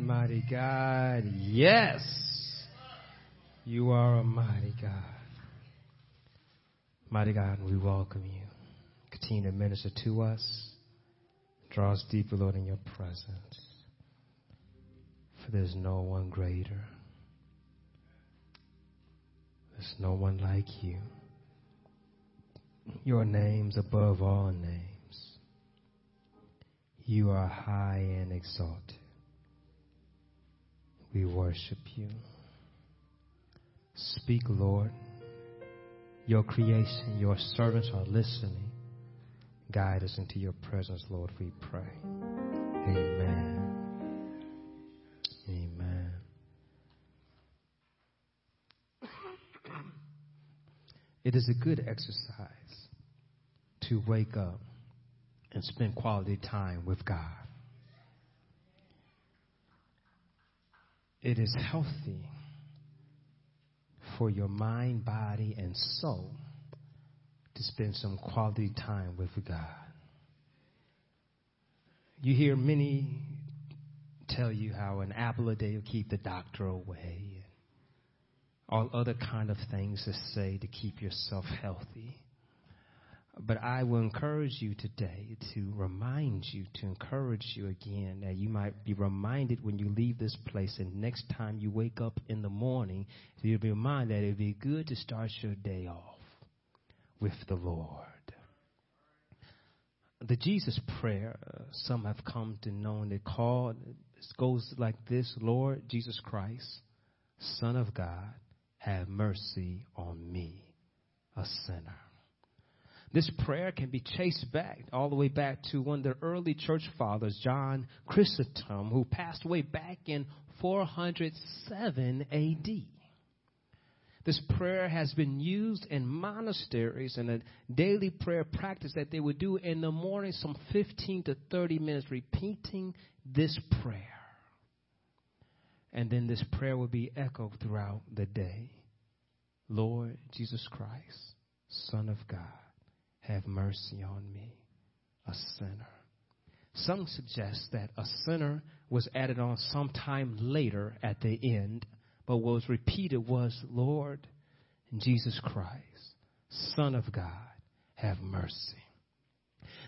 Mighty God, yes, you are a mighty God. Mighty God, we welcome you. Continue to minister to us. Draw us deeper, Lord, in your presence. For there's no one greater. There's no one like you. Your name's above all names. You are high and exalted. We worship you. Speak, Lord. Your creation, your servants are listening. Guide us into your presence, Lord, we pray. Amen. Amen. It is a good exercise to wake up and spend quality time with God. It is healthy for your mind, body, and soul to spend some quality time with God. You hear many tell you how an apple a day will keep the doctor away, and all other kind of things to say to keep yourself healthy. But I will encourage you today to remind you, to encourage you again that you might be reminded when you leave this place and next time you wake up in the morning, you'll be reminded that it'd be good to start your day off with the Lord. The Jesus prayer, uh, some have come to know and they call, it goes like this Lord Jesus Christ, Son of God, have mercy on me, a sinner. This prayer can be traced back all the way back to one of the early church fathers, John Chrysostom, who passed away back in 407 AD. This prayer has been used in monasteries and a daily prayer practice that they would do in the morning, some 15 to 30 minutes, repeating this prayer. And then this prayer would be echoed throughout the day Lord Jesus Christ, Son of God have mercy on me, a sinner. Some suggest that a sinner was added on sometime later at the end, but what was repeated was, Lord Jesus Christ, Son of God, have mercy.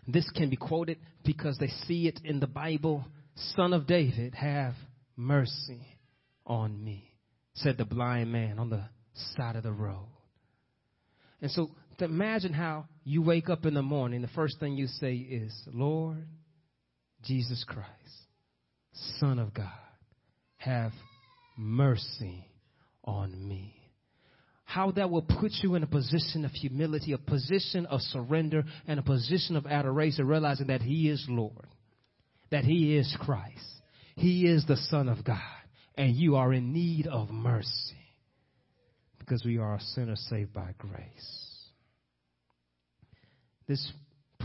This can be quoted because they see it in the Bible, Son of David, have mercy on me, said the blind man on the side of the road. And so imagine how you wake up in the morning, the first thing you say is, Lord Jesus Christ, Son of God, have mercy on me. How that will put you in a position of humility, a position of surrender, and a position of adoration, realizing that He is Lord, that He is Christ, He is the Son of God, and you are in need of mercy because we are a sinner saved by grace. This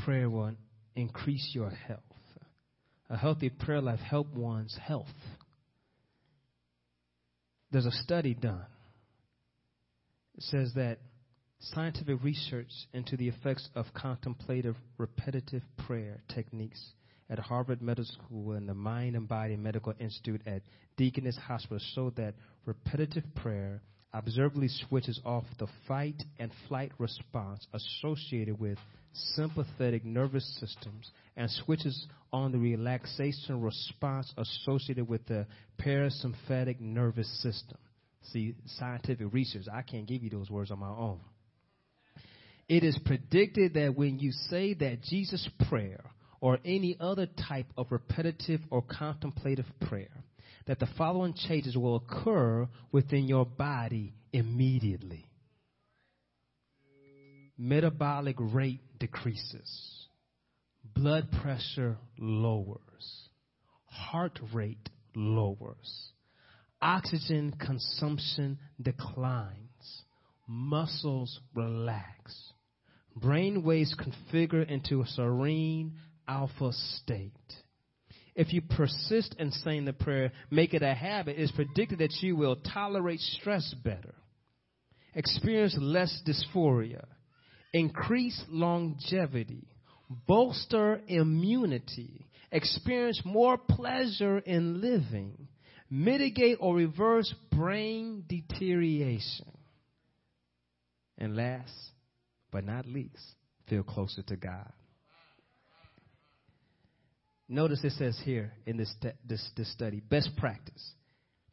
prayer will increase your health. A healthy prayer life help one's health. There's a study done. It says that scientific research into the effects of contemplative repetitive prayer techniques at Harvard Medical School and the Mind and Body Medical Institute at Deaconess Hospital showed that repetitive prayer observably switches off the fight and flight response associated with sympathetic nervous systems and switches on the relaxation response associated with the parasympathetic nervous system. See, scientific research, I can't give you those words on my own. It is predicted that when you say that Jesus prayer or any other type of repetitive or contemplative prayer, that the following changes will occur within your body immediately. Metabolic rate decreases, blood pressure lowers, heart rate lowers, oxygen consumption declines, muscles relax, brain waves configure into a serene alpha state. If you persist in saying the prayer, make it a habit, it's predicted that you will tolerate stress better, experience less dysphoria, increase longevity, bolster immunity, experience more pleasure in living, mitigate or reverse brain deterioration. And last but not least, feel closer to God. Notice it says here in this, this, this study best practice.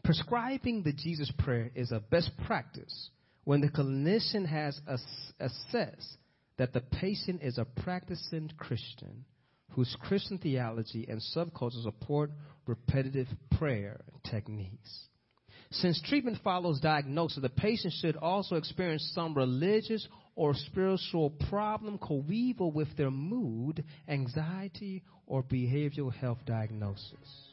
Prescribing the Jesus prayer is a best practice when the clinician has assessed that the patient is a practicing Christian whose Christian theology and subculture support repetitive prayer techniques. Since treatment follows diagnosis, the patient should also experience some religious or spiritual problem coeval with their mood, anxiety, or behavioral health diagnosis.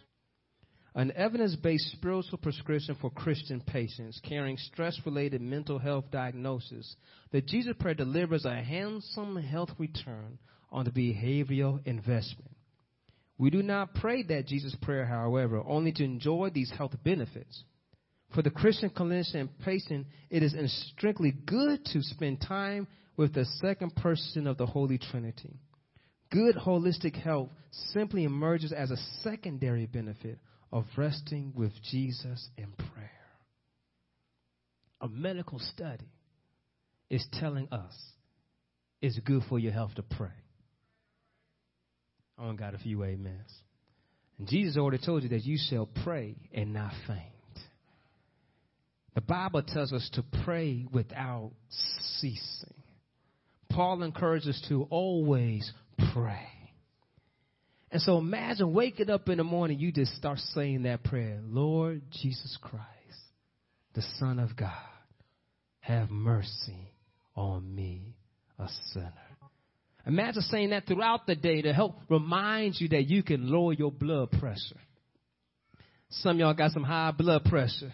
An evidence based spiritual prescription for Christian patients carrying stress related mental health diagnosis, the Jesus Prayer delivers a handsome health return on the behavioral investment. We do not pray that Jesus Prayer, however, only to enjoy these health benefits. For the Christian clinician and patient, it is strictly good to spend time with the second person of the Holy Trinity. Good holistic health simply emerges as a secondary benefit of resting with Jesus in prayer. A medical study is telling us it's good for your health to pray. Oh, I only got a few amens. And Jesus already told you that you shall pray and not faint. The Bible tells us to pray without ceasing. Paul encourages us to always pray. And so imagine waking up in the morning, you just start saying that prayer Lord Jesus Christ, the Son of God, have mercy on me, a sinner. Imagine saying that throughout the day to help remind you that you can lower your blood pressure. Some of y'all got some high blood pressure.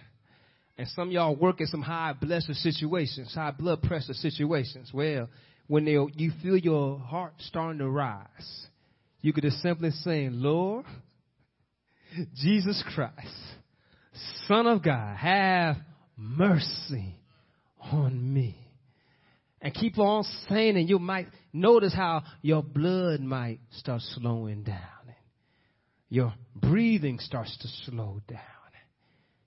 And some y'all work in some high blood situations, high blood pressure situations. Well, when you feel your heart starting to rise, you could just simply say, Lord, Jesus Christ, Son of God, have mercy on me. And keep on saying, and you might notice how your blood might start slowing down. and Your breathing starts to slow down.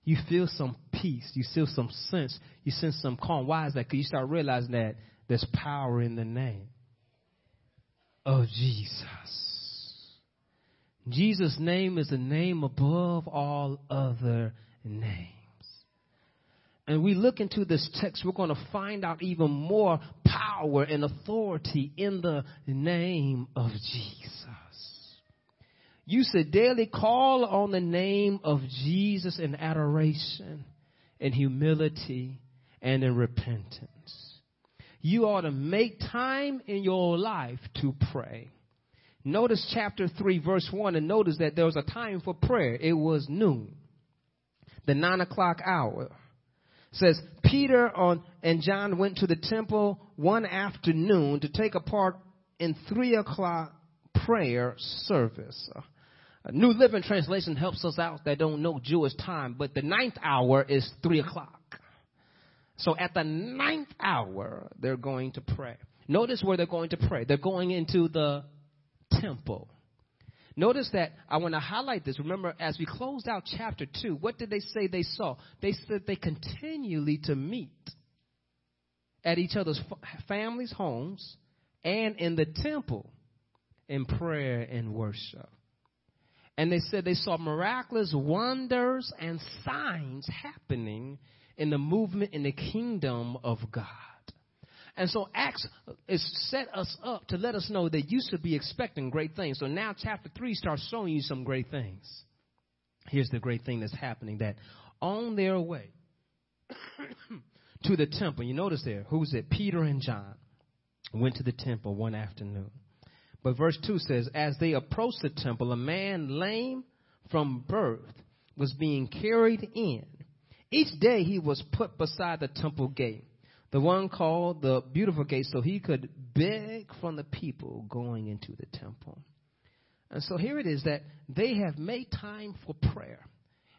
You feel some peace. You feel some sense. You sense some calm. Why is that? Because you start realizing that there's power in the name of Jesus. Jesus' name is a name above all other names. And we look into this text, we're going to find out even more power and authority in the name of Jesus. You should daily call on the name of Jesus in adoration, in humility, and in repentance. You ought to make time in your life to pray. Notice chapter 3, verse 1, and notice that there was a time for prayer. It was noon, the nine o'clock hour. It says Peter on, and John went to the temple one afternoon to take a part in three o'clock prayer service. A New Living Translation helps us out that don't know Jewish time, but the ninth hour is three o'clock. So at the ninth hour, they're going to pray. Notice where they're going to pray. They're going into the temple. Notice that I want to highlight this. Remember, as we closed out chapter 2, what did they say they saw? They said they continually to meet at each other's families' homes and in the temple in prayer and worship. And they said they saw miraculous wonders and signs happening in the movement in the kingdom of God. And so Acts is set us up to let us know that you should be expecting great things. So now chapter 3 starts showing you some great things. Here's the great thing that's happening that on their way to the temple, you notice there, who's it? Peter and John went to the temple one afternoon. But verse 2 says, As they approached the temple, a man lame from birth was being carried in. Each day he was put beside the temple gate the one called the beautiful gate, so he could beg from the people going into the temple. And so here it is that they have made time for prayer.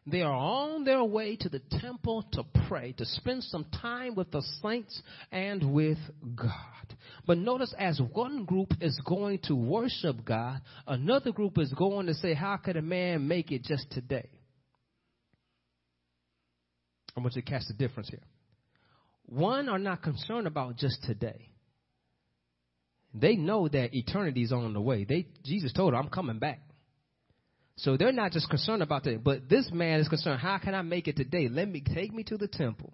They are on their way to the temple to pray, to spend some time with the saints and with God. But notice as one group is going to worship God, another group is going to say, How could a man make it just today? I want you to catch the difference here. One are not concerned about just today. They know that eternity is on the way. They Jesus told them, I'm coming back. So they're not just concerned about that, but this man is concerned, how can I make it today? Let me take me to the temple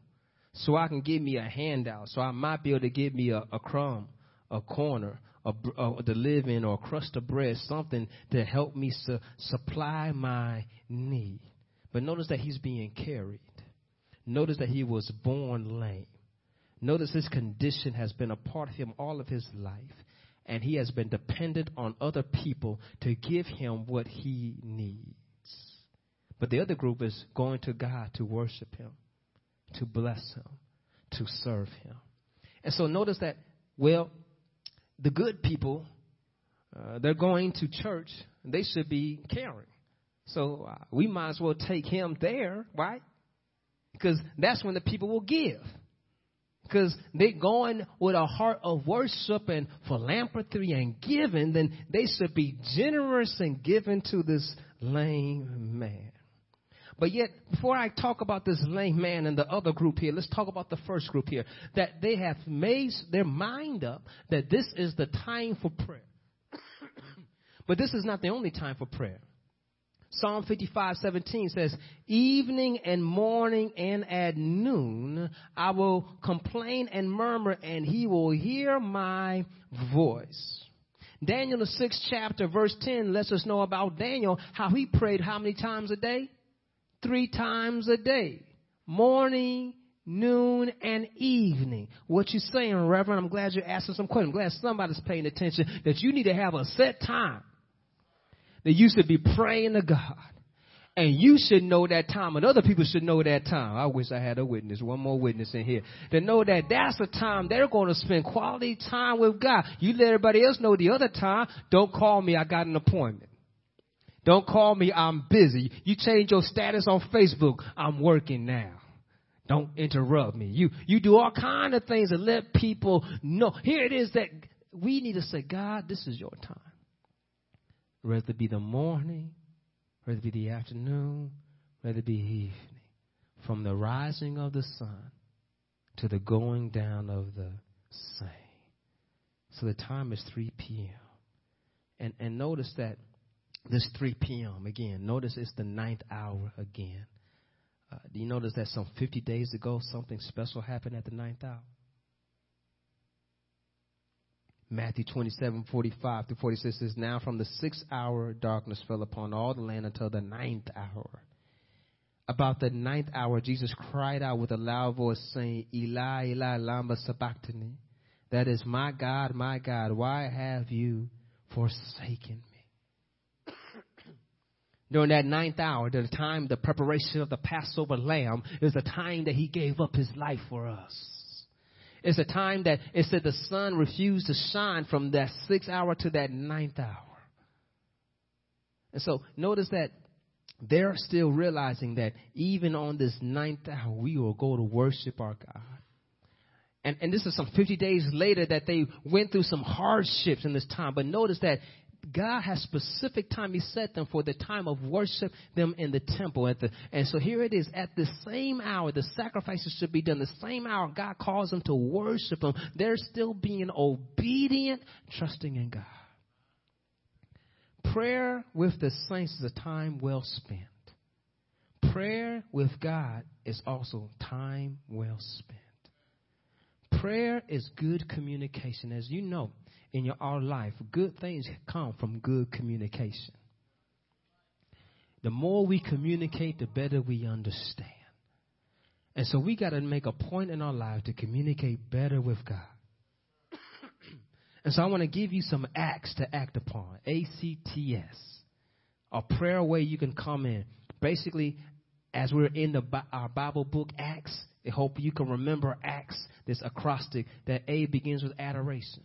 so I can give me a handout, so I might be able to give me a, a crumb, a corner, a, a, to live in, or a crust of bread, something to help me su- supply my need. But notice that he's being carried. Notice that he was born lame. Notice his condition has been a part of him all of his life and he has been dependent on other people to give him what he needs. But the other group is going to God to worship him, to bless him, to serve him. And so notice that, well, the good people, uh, they're going to church, they should be caring. So uh, we might as well take him there, right? Because that's when the people will give because they going with a heart of worship and philanthropy and giving, then they should be generous and giving to this lame man. But yet, before I talk about this lame man and the other group here, let's talk about the first group here. That they have made their mind up that this is the time for prayer. but this is not the only time for prayer. Psalm 55, 17 says, Evening and morning and at noon I will complain and murmur, and he will hear my voice. Daniel, the sixth chapter, verse 10, lets us know about Daniel, how he prayed how many times a day? Three times a day. Morning, noon, and evening. What you saying, Reverend? I'm glad you're asking some questions. I'm glad somebody's paying attention that you need to have a set time that you should be praying to God. And you should know that time, and other people should know that time. I wish I had a witness, one more witness in here, to know that that's the time they're going to spend quality time with God. You let everybody else know the other time, don't call me, I got an appointment. Don't call me, I'm busy. You change your status on Facebook, I'm working now. Don't interrupt me. You, you do all kind of things to let people know. Here it is that we need to say, God, this is your time whether it be the morning, whether it be the afternoon, whether it be evening, from the rising of the sun to the going down of the same. So the time is 3 p.m. And, and notice that this 3 p.m. again, notice it's the ninth hour again. Uh, do you notice that some 50 days ago something special happened at the ninth hour? Matthew 27, 45 to 46 says, Now from the sixth hour darkness fell upon all the land until the ninth hour. About the ninth hour, Jesus cried out with a loud voice, saying, Eli, Eli, lama sabachthani. That is, my God, my God, why have you forsaken me? During that ninth hour, the time, the preparation of the Passover lamb, is the time that he gave up his life for us. It's a time that it said the sun refused to shine from that sixth hour to that ninth hour. And so notice that they're still realizing that even on this ninth hour, we will go to worship our God. And, and this is some 50 days later that they went through some hardships in this time. But notice that God has specific time He set them for the time of worship them in the temple. At the, and so here it is. At the same hour, the sacrifices should be done. The same hour God calls them to worship Him. They're still being obedient, trusting in God. Prayer with the saints is a time well spent. Prayer with God is also time well spent. Prayer is good communication. As you know, in your our life, good things come from good communication. The more we communicate, the better we understand. And so we got to make a point in our life to communicate better with God. and so I want to give you some acts to act upon. A C T S. A prayer way you can come in. Basically, as we're in the our Bible book Acts, I hope you can remember Acts, this acrostic that A begins with adoration.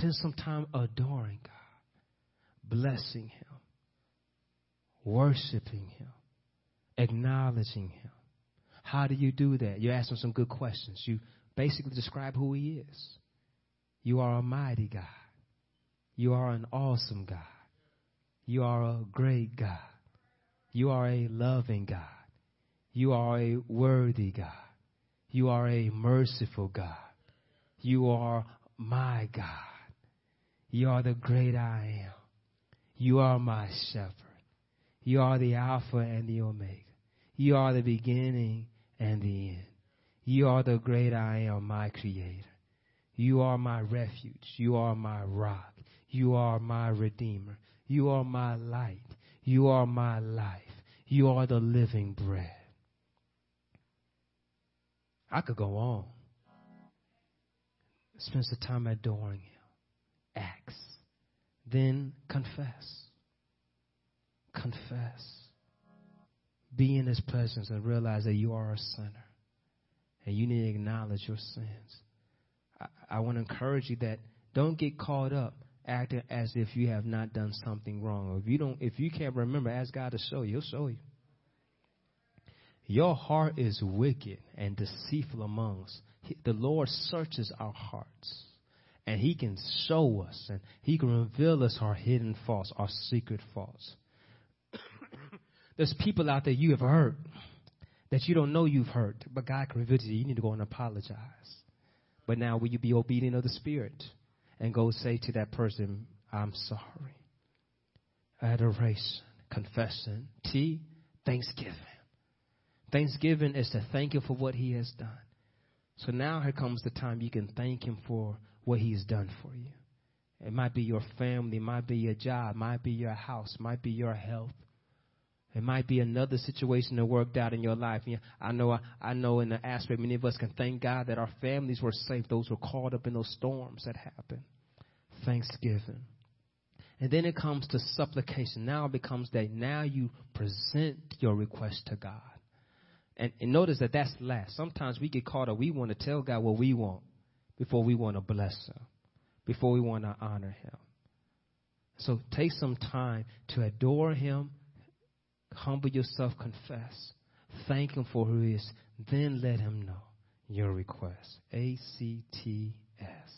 Spend some time adoring God, blessing Him, worshiping Him, acknowledging Him. How do you do that? You ask Him some good questions. You basically describe who He is. You are a mighty God. You are an awesome God. You are a great God. You are a loving God. You are a worthy God. You are a merciful God. You are my God. You are the great I am. You are my shepherd. You are the Alpha and the Omega. You are the beginning and the end. You are the great I am, my creator. You are my refuge. You are my rock. You are my redeemer. You are my light. You are my life. You are the living bread. I could go on. Spend some time adoring Him. Acts. Then confess. Confess. Be in His presence and realize that you are a sinner. And you need to acknowledge your sins. I, I want to encourage you that don't get caught up acting as if you have not done something wrong. Or if you don't if you can't remember, ask God to show you. He'll show you. Your heart is wicked and deceitful amongst. The Lord searches our hearts. And He can show us and He can reveal us our hidden faults, our secret faults. There's people out there you have hurt that you don't know you've hurt, but God can reveal to you. You need to go and apologize. But now, will you be obedient of the Spirit and go say to that person, I'm sorry? Adoration, confession, T, thanksgiving. Thanksgiving is to thank Him for what He has done. So now here comes the time you can thank Him for what He's done for you. It might be your family, it might be your job, it might be your house, it might be your health. It might be another situation that worked out in your life. I know, I know in the aspect, many of us can thank God that our families were safe. Those were caught up in those storms that happened. Thanksgiving. And then it comes to supplication. Now it becomes that now you present your request to God. And, and notice that that's last. Sometimes we get caught up. We want to tell God what we want before we want to bless Him, before we want to honor Him. So take some time to adore Him, humble yourself, confess, thank Him for who He is, then let Him know your request. A C T S.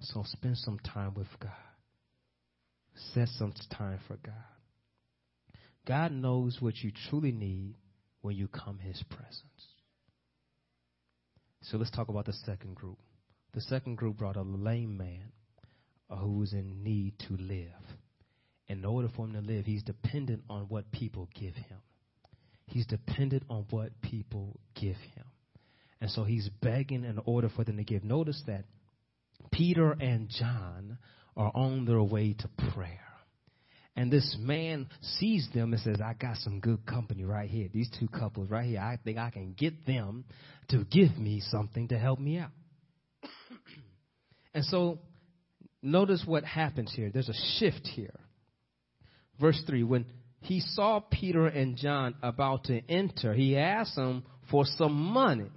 So spend some time with God. Set some time for God. God knows what you truly need when you come his presence. So let's talk about the second group. The second group brought a lame man uh, who was in need to live. In order for him to live, he's dependent on what people give him. He's dependent on what people give him. And so he's begging in order for them to give. Notice that Peter and John are on their way to prayer. And this man sees them and says, I got some good company right here. These two couples right here. I think I can get them to give me something to help me out. and so notice what happens here. There's a shift here. Verse 3 When he saw Peter and John about to enter, he asked them for some money.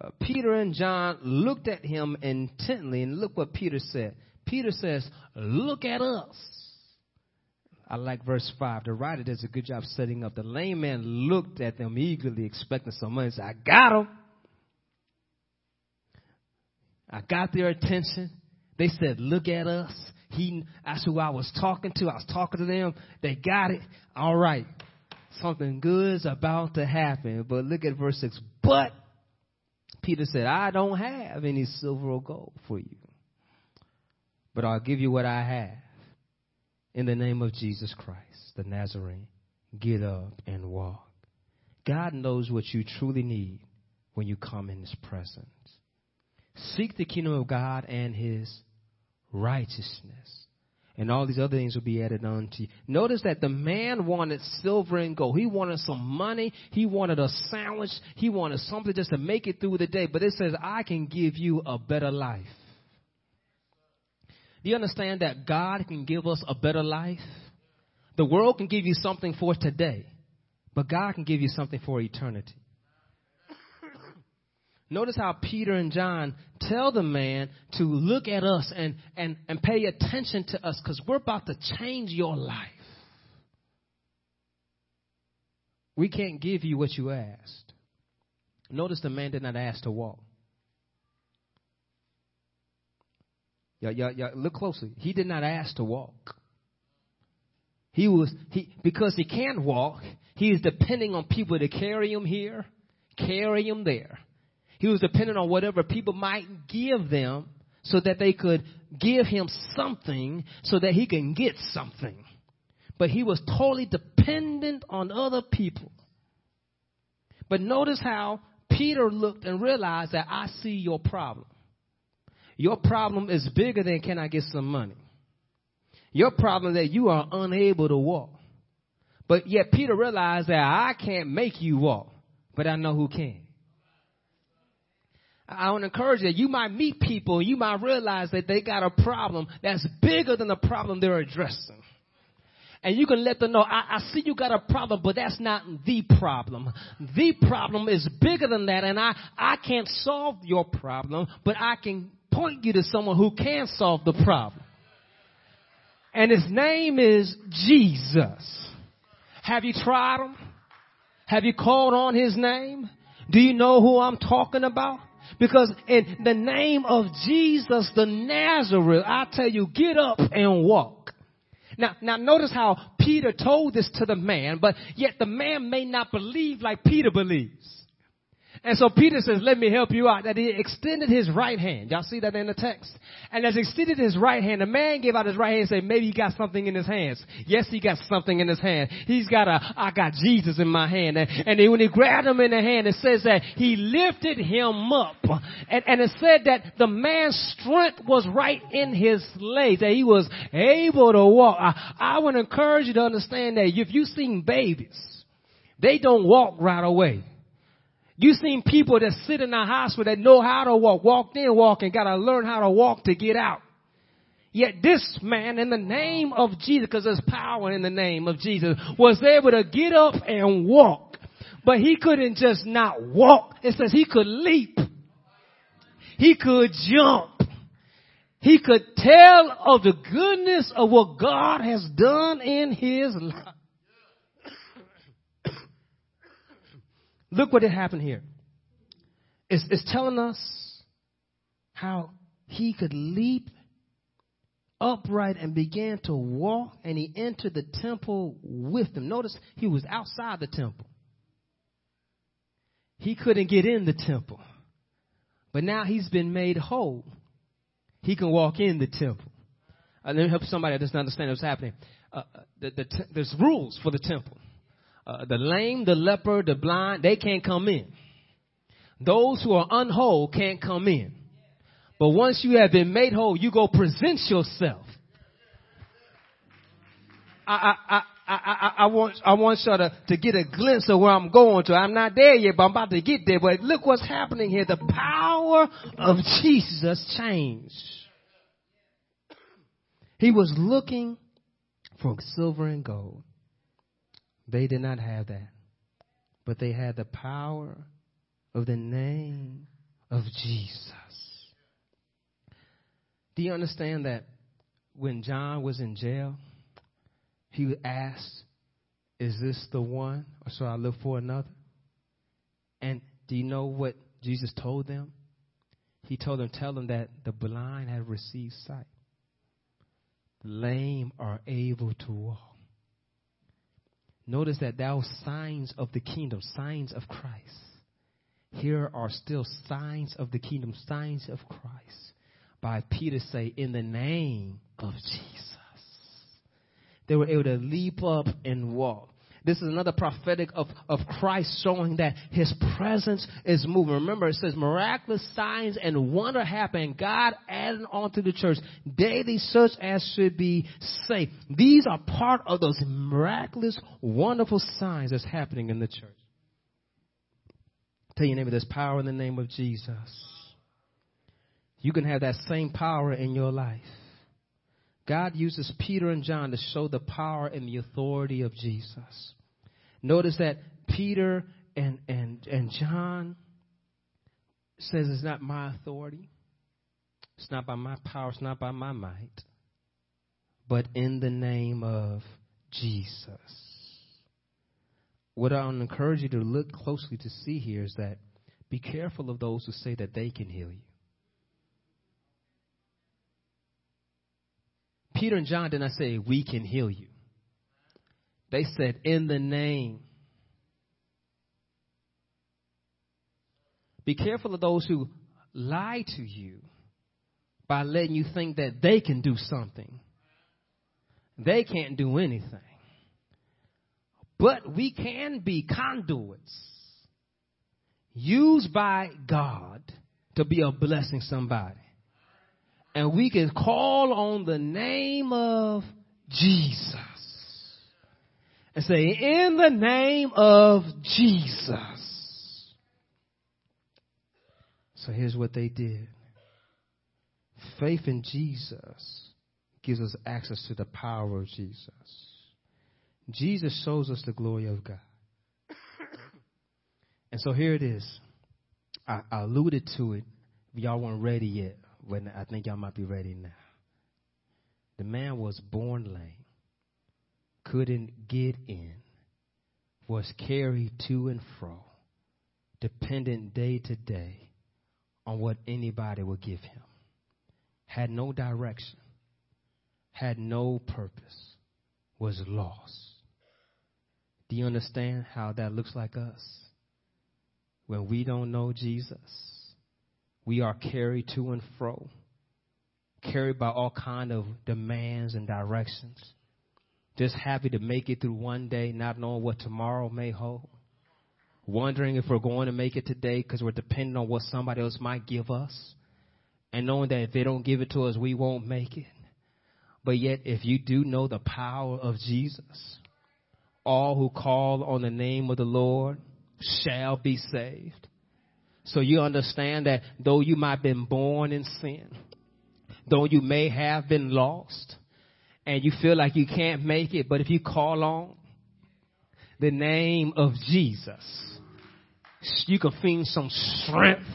Uh, Peter and John looked at him intently, and look what Peter said. Peter says, Look at us. I like verse 5. The writer does a good job setting up. The lame man looked at them eagerly, expecting some money. Said, I got them. I got their attention. They said, Look at us. He, that's who I was talking to. I was talking to them. They got it. All right. Something good's about to happen. But look at verse 6. But Peter said, I don't have any silver or gold for you. But I'll give you what I have. In the name of Jesus Christ, the Nazarene, get up and walk. God knows what you truly need when you come in His presence. Seek the kingdom of God and His righteousness. And all these other things will be added unto you. Notice that the man wanted silver and gold. He wanted some money. He wanted a sandwich. He wanted something just to make it through the day. But it says, I can give you a better life. Do you understand that God can give us a better life? The world can give you something for today, but God can give you something for eternity. Notice how Peter and John tell the man to look at us and, and, and pay attention to us because we're about to change your life. We can't give you what you asked. Notice the man did not ask to walk. Look closely. He did not ask to walk. He was he because he can't walk. He is depending on people to carry him here, carry him there. He was dependent on whatever people might give them so that they could give him something so that he can get something. But he was totally dependent on other people. But notice how Peter looked and realized that I see your problem. Your problem is bigger than can I get some money? Your problem that you are unable to walk. But yet Peter realized that I can't make you walk, but I know who can. I want to encourage you. You might meet people, you might realize that they got a problem that's bigger than the problem they're addressing. And you can let them know, I, I see you got a problem, but that's not the problem. The problem is bigger than that, and I, I can't solve your problem, but I can point you to someone who can solve the problem. And his name is Jesus. Have you tried him? Have you called on his name? Do you know who I'm talking about? Because in the name of Jesus the Nazareth, I tell you, get up and walk. Now, now notice how Peter told this to the man, but yet the man may not believe like Peter believes. And so Peter says, let me help you out. That he extended his right hand. Y'all see that in the text? And as he extended his right hand, the man gave out his right hand and said, maybe he got something in his hands. Yes, he got something in his hand. He's got a, I got Jesus in my hand. And, and when he grabbed him in the hand, it says that he lifted him up. And, and it said that the man's strength was right in his legs, that he was able to walk. I, I would encourage you to understand that if you've seen babies, they don't walk right away. You seen people that sit in a hospital that know how to walk, walked in walking, gotta learn how to walk to get out. Yet this man, in the name of Jesus, because there's power in the name of Jesus, was able to get up and walk. But he couldn't just not walk. It says he could leap. He could jump. He could tell of the goodness of what God has done in his life. Look what had happened here. It's, it's telling us how he could leap upright and began to walk, and he entered the temple with them. Notice he was outside the temple. He couldn't get in the temple. But now he's been made whole. He can walk in the temple. Uh, let me help somebody that doesn't understand what's happening. Uh, uh the, the t- there's rules for the temple uh, the lame, the leper, the blind, they can't come in. Those who are unwhole can't come in. But once you have been made whole, you go present yourself. I, I, I, I, I, want, I want you to, to get a glimpse of where I'm going to. I'm not there yet, but I'm about to get there. But look what's happening here. The power of Jesus changed. He was looking for silver and gold. They did not have that. But they had the power of the name of Jesus. Do you understand that when John was in jail, he asked, Is this the one, or shall I look for another? And do you know what Jesus told them? He told them, Tell them that the blind have received sight, the lame are able to walk Notice that thou signs of the kingdom, signs of Christ. Here are still signs of the kingdom, signs of Christ. By Peter say, in the name of Jesus. They were able to leap up and walk. This is another prophetic of, of Christ showing that his presence is moving. Remember, it says miraculous signs and wonder happen. God added on to the church daily such as should be saved. These are part of those miraculous, wonderful signs that's happening in the church. Tell your neighbor there's power in the name of Jesus. You can have that same power in your life. God uses Peter and John to show the power and the authority of Jesus. Notice that Peter and, and, and John says it's not my authority. It's not by my power. It's not by my might. But in the name of Jesus. What I to encourage you to look closely to see here is that be careful of those who say that they can heal you. Peter and John did not say, We can heal you. They said, In the name. Be careful of those who lie to you by letting you think that they can do something. They can't do anything. But we can be conduits used by God to be a blessing somebody. And we can call on the name of Jesus and say, in the name of Jesus. So here's what they did. Faith in Jesus gives us access to the power of Jesus. Jesus shows us the glory of God. and so here it is. I, alluded to it. Y'all weren't ready yet, but I think y'all might be ready now. The man was born lame, couldn't get in, was carried to and fro, dependent day to day on what anybody would give him, had no direction, had no purpose, was lost. Do you understand how that looks like us? When we don't know Jesus, we are carried to and fro, carried by all kind of demands and directions. Just happy to make it through one day, not knowing what tomorrow may hold. Wondering if we're going to make it today because we're depending on what somebody else might give us. And knowing that if they don't give it to us, we won't make it. But yet, if you do know the power of Jesus, all who call on the name of the Lord shall be saved. So you understand that though you might have been born in sin, though you may have been lost, and you feel like you can't make it, but if you call on the name of Jesus, you can feel some strength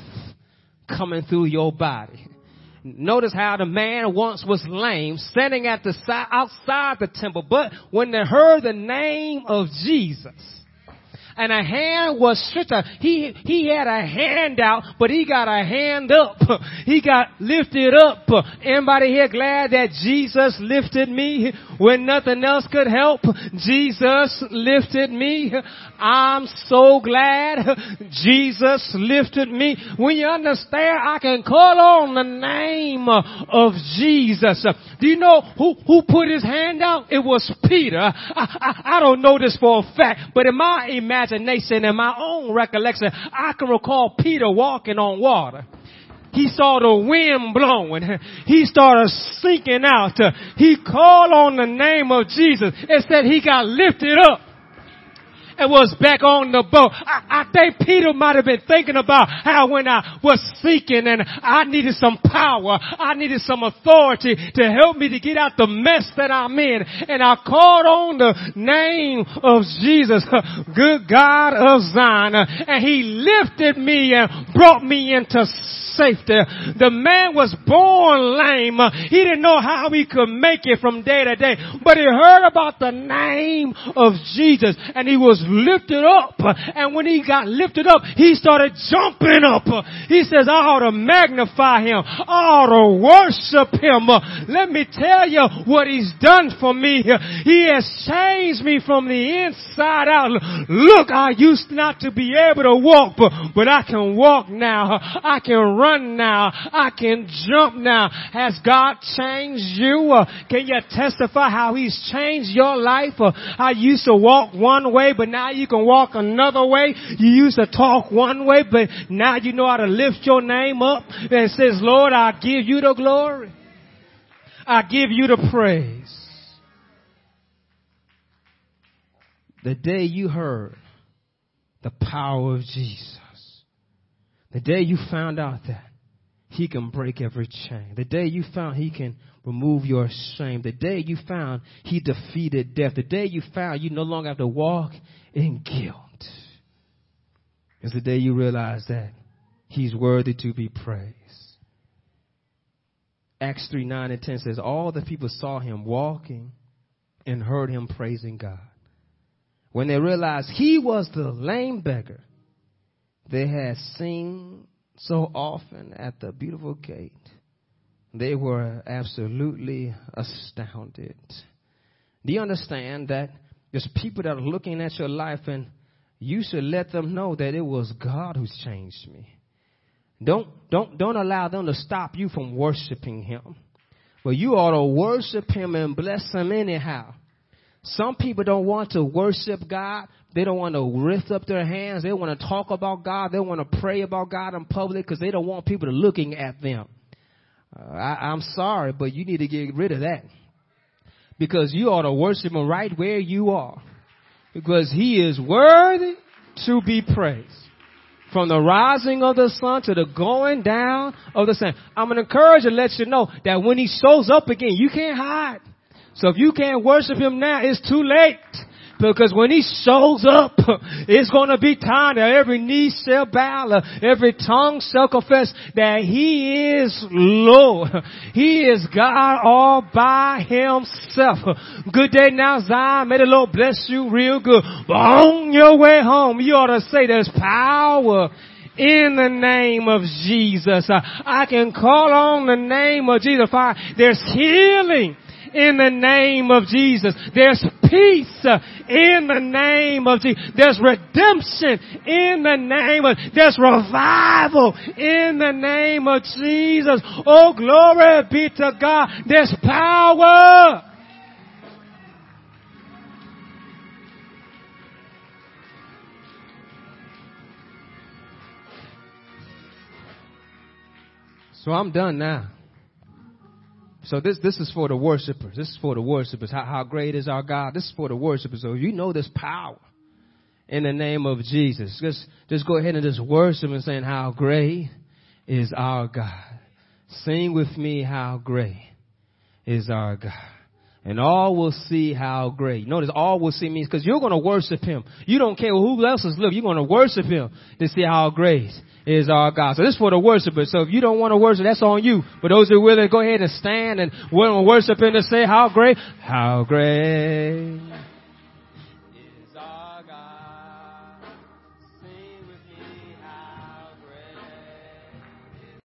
coming through your body. Notice how the man once was lame, standing at the side, outside the temple, but when they heard the name of Jesus, and a hand was stretched. He, he had a hand out, but he got a hand up. He got lifted up. Anybody here glad that Jesus lifted me when nothing else could help? Jesus lifted me. I'm so glad Jesus lifted me. When you understand, I can call on the name of Jesus. Do you know who, who put his hand out? It was Peter. I, I, I don't know this for a fact, but in my imagination, in my own recollection, I can recall Peter walking on water. He saw the wind blowing. He started sinking out. He called on the name of Jesus. It said he got lifted up and was back on the boat. I, I think Peter might have been thinking about how when I was seeking and I needed some power, I needed some authority to help me to get out the mess that I'm in. And I called on the name of Jesus, good God of Zion, and he lifted me and brought me into The man was born lame. He didn't know how he could make it from day to day, but he heard about the name of Jesus and he was lifted up. And when he got lifted up, he started jumping up. He says, I ought to magnify him. I ought to worship him. Let me tell you what he's done for me. He has changed me from the inside out. Look, I used not to be able to walk, but, but I can walk now. I can run now. I can jump now. Has God changed you? Uh, can you testify how he's changed your life? Uh, I used to walk one way, but now you can walk another way. You used to talk one way, but now you know how to lift your name up and says, Lord, I give you the glory. I give you the praise. The day you heard the power of Jesus, the day you found out that he can break every chain, the day you found he can remove your shame, the day you found he defeated death, the day you found you no longer have to walk in guilt, is the day you realize that he's worthy to be praised. Acts 3 9 and 10 says, All the people saw him walking and heard him praising God. When they realized he was the lame beggar they had seen so often at the beautiful gate, they were absolutely astounded. Do you understand that there's people that are looking at your life and you should let them know that it was God who's changed me. Don't, don't, don't allow them to stop you from worshiping Him. But you ought to worship Him and bless Him anyhow. Some people don't want to worship God. They don't want to lift up their hands. They want to talk about God. They want to pray about God in public because they don't want people looking at them. Uh, I, I'm sorry, but you need to get rid of that. Because you ought to worship Him right where you are. Because He is worthy to be praised. From the rising of the sun to the going down of the sun. I'm going to encourage and let you know that when He shows up again, you can't hide. So if you can't worship Him now, it's too late. Because when he shows up, it's gonna be time that every knee shall bow, every tongue shall confess that he is Lord. He is God all by himself. Good day now, Zion. May the Lord bless you real good. But on your way home, you ought to say there's power in the name of Jesus. I can call on the name of Jesus. There's healing in the name of Jesus. There's peace in the name of Jesus. There's redemption in the name of, there's revival in the name of Jesus. Oh, glory be to God. There's power. So I'm done now. So this, this is for the worshipers. This is for the worshipers. How, how great is our God? This is for the worshipers. So you know this power in the name of Jesus. Just, just go ahead and just worship and saying how great is our God. Sing with me how great is our God. And all will see how great. Notice all will see means because you're going to worship him. You don't care who else is living. You're going to worship him to see how great is our God. So this is for the worshipers. So if you don't want to worship, that's on you. But those who are willing, go ahead and stand and worship Him to say how great, how great